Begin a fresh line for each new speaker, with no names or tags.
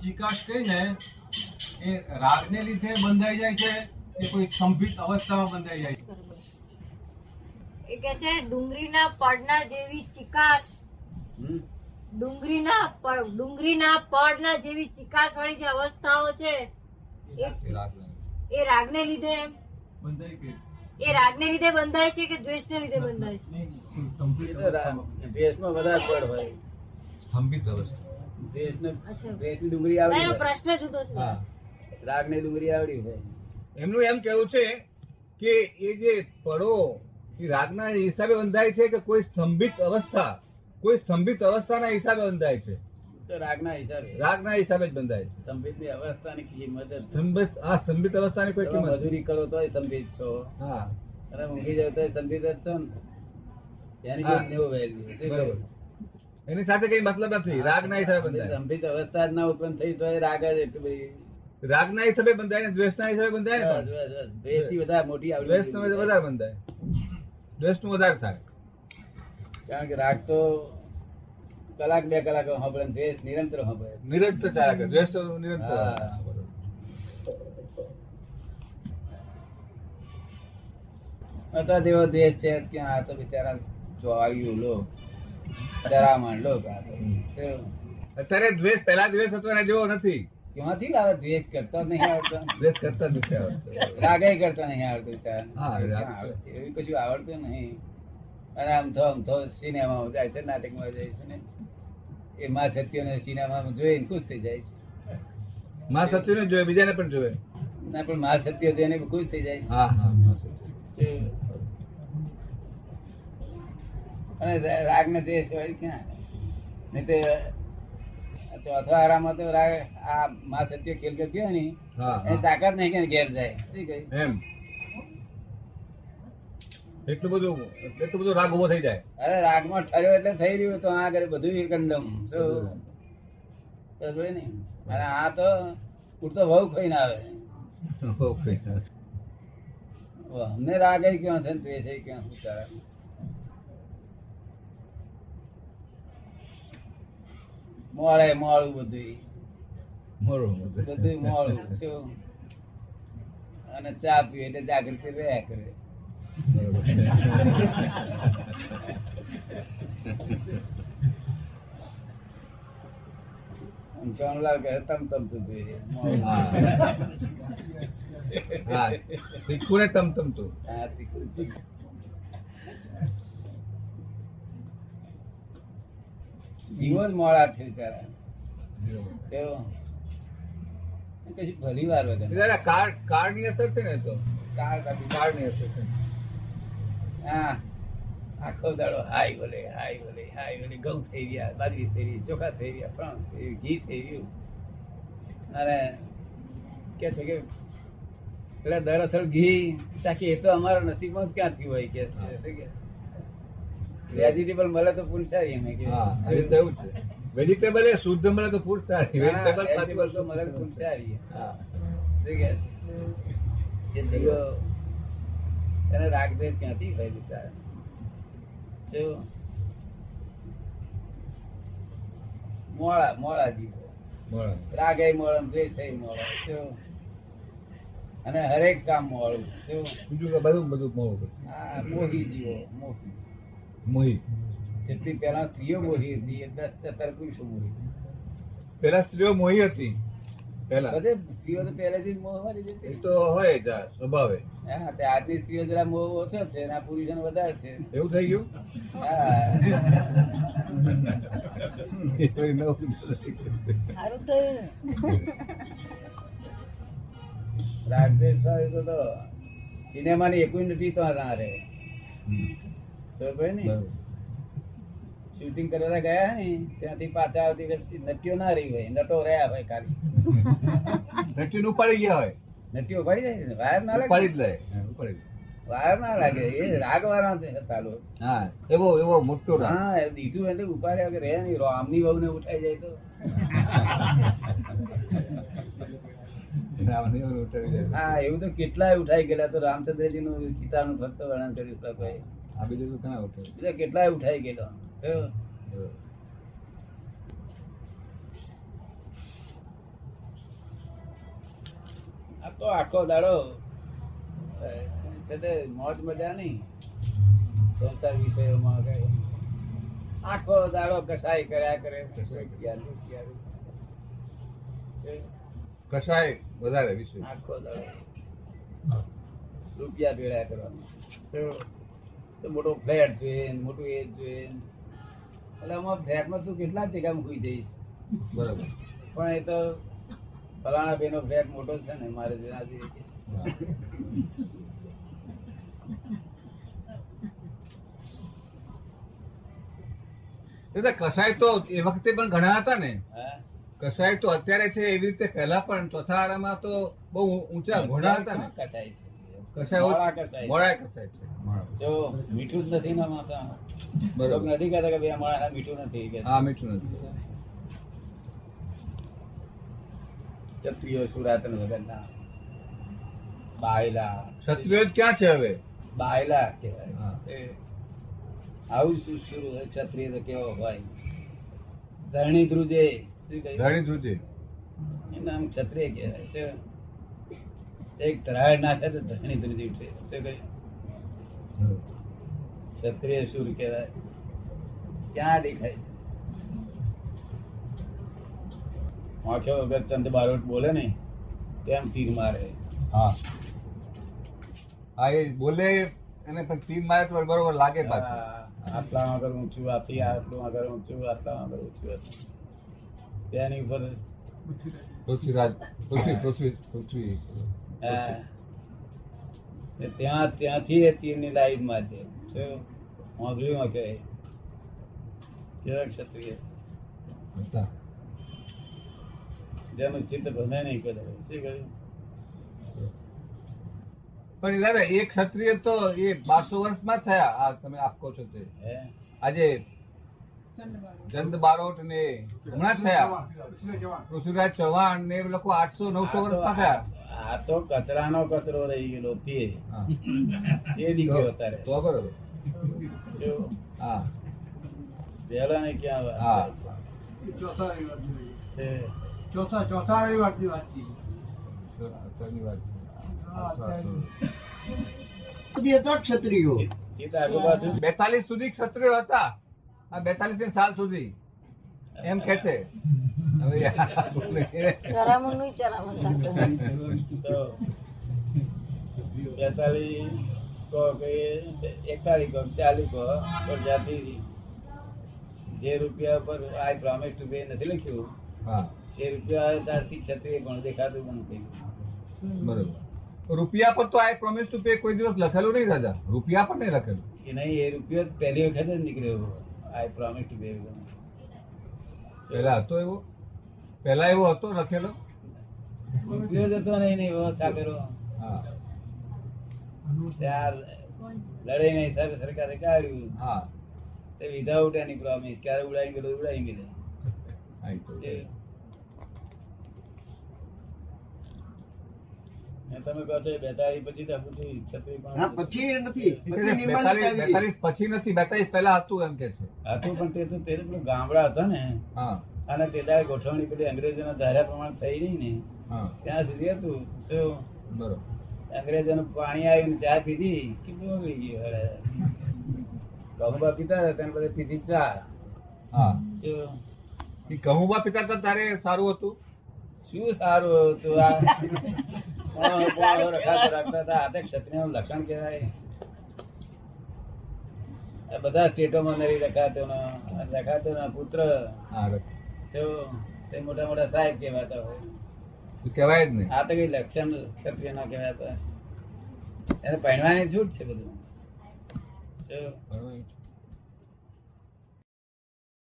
ચિકાશ કઈ એ રાગને લીધે બંધાઈ જાય છે કે કોઈ સ્તંભિત અવસ્થામાં બંધાઈ જાય છે.
એ કે છે ડુંગળીના પડના જેવી ચિકાસ
હમ?
ડુંગળીના ડુંગળીના પડના જેવી ચિકાસ વાળી જે અવસ્થાઓ છે
એ રાગ
એ રાગને લીધે
બંધાઈ ગઈ
એ રાગને લીધે બંધાય છે કે દ્વેષને લીધે બંધાય છે.
દ્વેષમાં વધારે પડ હોય
સ્તંભિત અવસ્થા.
દ્વેષને દ્વેષની ડુંગળી
ના,
આવડી
પ્રશ્ન જુદો છે.
રાગની ડુંગળી આવડી હોય.
એમનું એમ કેવું છે કે એ જે પડો એ રાગના હિસાબે બંધાય છે કે કોઈ સ્તંભિત અવસ્થા કોઈ સ્તંભિત અવસ્થાના હિસાબે બંધાય છે?
તો રાગના હિસાબે.
રાગના હિસાબે જ બંધાય છે.
સંબિતની અવસ્થાની કિંમત
સ્તંભિત આ સ્તંભિત અવસ્થાની કોઈ કિંમત.
મજૂરી કરો તોય સંબિત છો.
હા.
અને ઊંઘી જાવ તોય સંબિત જ છો ને. એની. નેવું
બરોબર? એની સાથે કઈ મતલબ નથી. રાગના હિસાબે બંધાય
સંબિત અવસ્થા જ ના ઉત્પન્ન થઈ તો રાગ જ એટલી બધી
રાગના હિસાબે બંધાય ને દ્વેષના હિસાબે બંધાય ને
દ્વેષ બસ. વધારે મોટી આવડી
દ્વેષનું વધારે બંધાય. દ્વેષનું વધારે થાય.
કારણ કે રાગ તો કલાક બે કલાક સાંભળે દ્વેષ નિરંતર સાંભળે
નિરંતર ચાલે દ્વેષ તો નિરંતર.
અત્યારે તેવો દ્વેષ છે કે આ તો બિચારા ચોવાળિયું લોક ડરામણ લોક
અત્યારે દ્વેષ પેલા દ્વેષ હતો એના જેવો નથી.
ક્યાંથી લાવે? દ્વેષ કરતો નહીં આવડતો.
દ્વેષ કરતો નથી આવડતો.
રાગે કરતો નહીં આવડતો? એવું કશું આવડતું નહીં. અને આમ થો આમ થો સિનેમામાં જાય છે નાટકમાં જાય છે ને. એ મા સત્યને સિનેમામાં જોઈને ખુશ થઈ જાય છે.
માં સત્યને જોયે બીજાને પણ જોયે
ના પણ મા સત્ય જોઈને ખુશ થઈ જાય છે.
હા હા માં સત્ય.
અને રાગ ને દેશ હોય ક્યાં? નહીં તે ચોથો આરામ તો રાગ આ મા સત્ય ખેલ કરતી હોય ને એની તાકાત નહીં કે ઘેર જાય. શું કહ્યું
એમ. એટલું બધું એટલું બધું રાગ ઊભો થઈ જાય.
અરે રાગમાં ઠર્યો એટલે થઈ રહ્યું તો આ આગળ બધું કંડમ. શું? ને? અને આ તો પૂરતો વહુ ખાઈને આવે. અમને રાગ ક્યાં છે દ્વેષ ય ક્યાં શું મોડે મોડું બધું.
બરોબર
બધું મોડું અને ચા પીએ એટલે જાગૃતિ રહ્યા કરે. કહે તમ તમ તું જોઈએ
હા. હા. તીખું ને તમ તમ તું.
હા, તીખું, જીવો જ મોડા છે બિચારા. એ ભલી વાર
દાદા કાર્ડ કાર્ડની અસર છે ને તો? કાર્ડ કાર્ડની અસર છે.
હા. આખો દાડો હાય બોલે હાય બોલે હાય બોલે. ઘઉં થઈ રહ્યા બાજરી થઈ રહી ચોખા થઈ રહ્યા ફ્રાણ થઈ રહ્યું ઘી થઈ રહ્યું. અને કે છે કે એટલે દરઅસલ ઘી તાકી એ તો અમારા નસીબમાં જ ક્યાંથી હોય કે છે કે? વેજીટેબલ મળે તો પુનસારી અમે કે.
હા રીતે એવું છે. વેજીટેબલ એ શુદ્ધ મળે તો ફૂડ સારી વેજીટેબલ
વેજીટેબલ તો મળે તો સારી
હા.
એ જીવો એને રાગદ્વેષ ક્યાંથી થાય બિચારા? જો મોળા મોળા જીવો. રાગે મોળા દ્વેષ મોળા. જો અને હરેક કામ મોળું. જો
બીજું બધું બધું મોડું
હા મોહી જીવો મોહી.
મોહી
જેટલી પેલા સ્ત્રીઓ મોહી હતી અત્યારે પુરુષો મોહી
પેલા સ્ત્રીઓ મોહી હતી. પેલા
બધે સ્ત્રીઓ તો પહેલેથી જ મોહવાળી જ
તો હોય જ આ સ્વભાવે.
હા તે આજની સ્ત્રીઓ જરા મોહ ઓછો છે અને આ પુરુષોને વધારે છે.
એવું થઈ ગયું?
હા.
એ કોઈ નવું
સારું તો રાગદેશ તો તો સિનેમાની એકુય નથી તો ના. શૂટિંગ કરવા ગયા ને ત્યાંથી પાછા આવતી વખતે નટીઓ ના રહી હોય નટો રહ્યા હોય ખાલી.
નટીને ઉપાડી ગયા હોય.
નટીઓ પડી જાય ને? વાયર ના લાગે?
જ લે. હા, ઉપાડી જ લે.
વાયર ના લાગે એ રાગ વાળા હતા
હા એવો એવો મોટો
હા દીધું એટલે ઉપાડ્યા કે રહે નહીં. રામની બહુ ને ઉઠાઈ જાય તો. હા એવું તો કેટલાય ઉઠાઈ ગયેલા તો રામચંદ્રજી નું ગીતાનું ભક્ત વર્ણન કર્યું કોઈ
આ બીજું તો ઘણા ઉઠે
બીજા કેટલાય ઉઠાઈ ગયેલો. આ તો આખો દાડો છે તે મોજ મજા નહીં. સંસાર વિષયોમાં કઈ. આખો દાડો કસાય કર્યા કરે.
કશાય વધારે વિશે
આખો દાડો. રૂપિયા ભેળા કરવાનું. મોટો ફ્લેટ જોઈએ મોટું એ જોઈએ એટલે આમાં ફ્લેટમાં તું કેટલા ટેકામાં ખુઈ જઈશ
બરાબર.
પણ એ તો ફલાણા ભાઈનો ફ્લેટ મોટો છે ને મારે જેનાથી
દાદા કસાય તો એ વખતે પણ ઘણા હતા ને. કસાય તો અત્યારે છે એવી રીતે પહેલા પણ ચોથા આરામાં તો બહુ ઊંચા ઘોડા હતા ને.
કસાય છે.
કસાય
મોડા કસાય છે. જો મીઠું જ નથી ના માતા
બરાબર.
નથી કહેતા કે ભાઈ અમારા મીઠું નથી કે.
હા મીઠું નથી.
ક્ષત્રિયો સુરાતન વગરના બાયલા.
ક્ષત્રિયો ક્યાં છે હવે?
બાયલા કહેવાય. આવું શું શરૂ હોય? ક્ષત્રિય તો કેવો હોય? ધરણી ધ્રુજે
ધરણી ધ્રુજે
એનું નામ ક્ષત્રિય કહેવાય. છે એક ધરાડ નાખે તો ધરણી ધ્રુજી ઉઠે શું કહ્યું? ક્ષત્રિય સુર કહેવાય. ક્યાં દેખાય છે? વગર ચંદ બારોટ બોલે ને તેમ તીર મારે.
હા. હા એ બોલે એને પણ તીર મારે તો બરોબર લાગે પાછું
આટલા આગળ ઊંચું આથી આટલું આગળ ઊંચું આટલા આગળ ઊંચું તેની ઉપર
પૃથ્વીરાજ. પૃથ્વી પૃથ્વી પૃથ્વી.
ને ત્યાં ત્યાંથી એ તીરની લાઈન મારજે વાંદરીમાં કહે. કેવા ક્ષત્રિય જેનું ચિત્ત ભમે નહીં કરે. શું કહ્યું?
પણ એ દાદા ક્ષત્રિય તો એ બારસો વર્ષમાં થયા. આ તમે આપ છો તે. આજે ચંદ બારોટ ને હમણાં થયા. પૃથ્વીરાજ ચૌહાણ. ને એ લોકો આઠસો નવસો વર્ષમાં થયા.
આ તો કચરાનો કચરો રહી ગયેલો તે. એ દીકરો અત્યારે.
તો બરોબર હા.
વહેલા ને ક્યાં વાત
હા.
છે.
ચોથા ચોથા રવિવારની વાત છે.
વાત
ક્ષત્રિયો.
બેતાલીસ સુધી ક્ષત્રિયો હતા. આ બેતાલીસ સાલ સુધી. એમ કે છે.
બેતાલીસ કહો કે એકતાલીસ કહો ચાલીસ કહો પણ જાતિ જે રૂપિયા પર આઈ પ્રોમિસ ટુ પે નથી લખ્યું
હા.
એ રૂપિયા ત્યારથી ક્ષત્રિય પણ દેખાતું પણ થઈ
બરોબર. રૂપિયા પર તો આઈ પ્રોમિસ ટુ પે કોઈ દિવસ લખેલું નહીં રાજા. રૂપિયા પર નહીં લખેલું.
એ નહીં એ રૂપિયો પહેલી વખત જ નીકળ્યો. આઈ પ્રોમિસ ટુ પે
પેલા હતો એવો? પેલા એવો હતો લખેલો?
હતો નહીં હિસાબે સરકારે કાઢ્યું.
હા.
તે વિધાઉટ એની પ્રોમિસ ક્યારે ઉડાઈ ગયેલો ઉડાઈ ગયેલો
આઈ તો.
એ ને તમે કહો છો બેતાળી પછી
પછી નથી.
ને,
નિર્માણ
બેતાલીસ
આવી.
પછી નથી બેતાલીસ પહેલા હતું એમ કે છે.
હતું પણ તે તો તે પેલું ગામડા હતા ને. અને તે દાડે ગોઠવણી પેલી અંગ્રેજોના ધાર્યા પ્રમાણે થઈ નહીં ને. ત્યાં સુધી હતું. શું?
બરોબર.
અંગ્રેજોનું પાણી આવીને ચા પીધી. કેટલું ઓગળી ગયું ગમબા પીતા હતા તેને બધા પીધી ચા.
હા. કહુંબા પિતા હતા તારે સારું હતું?
શું સારું હતું આ? લક્ષણ કહેવાય. બધા સ્ટેટોમાં નરી રખાતો રખાતો પુત્ર. જો તે મોટા મોટા સાહેબ કહેવાતા હોય.
કહેવાય જ નહીં.
આ તો કઈ લક્ષણ ક્ષત્રિય ના કહેવાતા. એને પહેરવાની છૂટ છે બધું.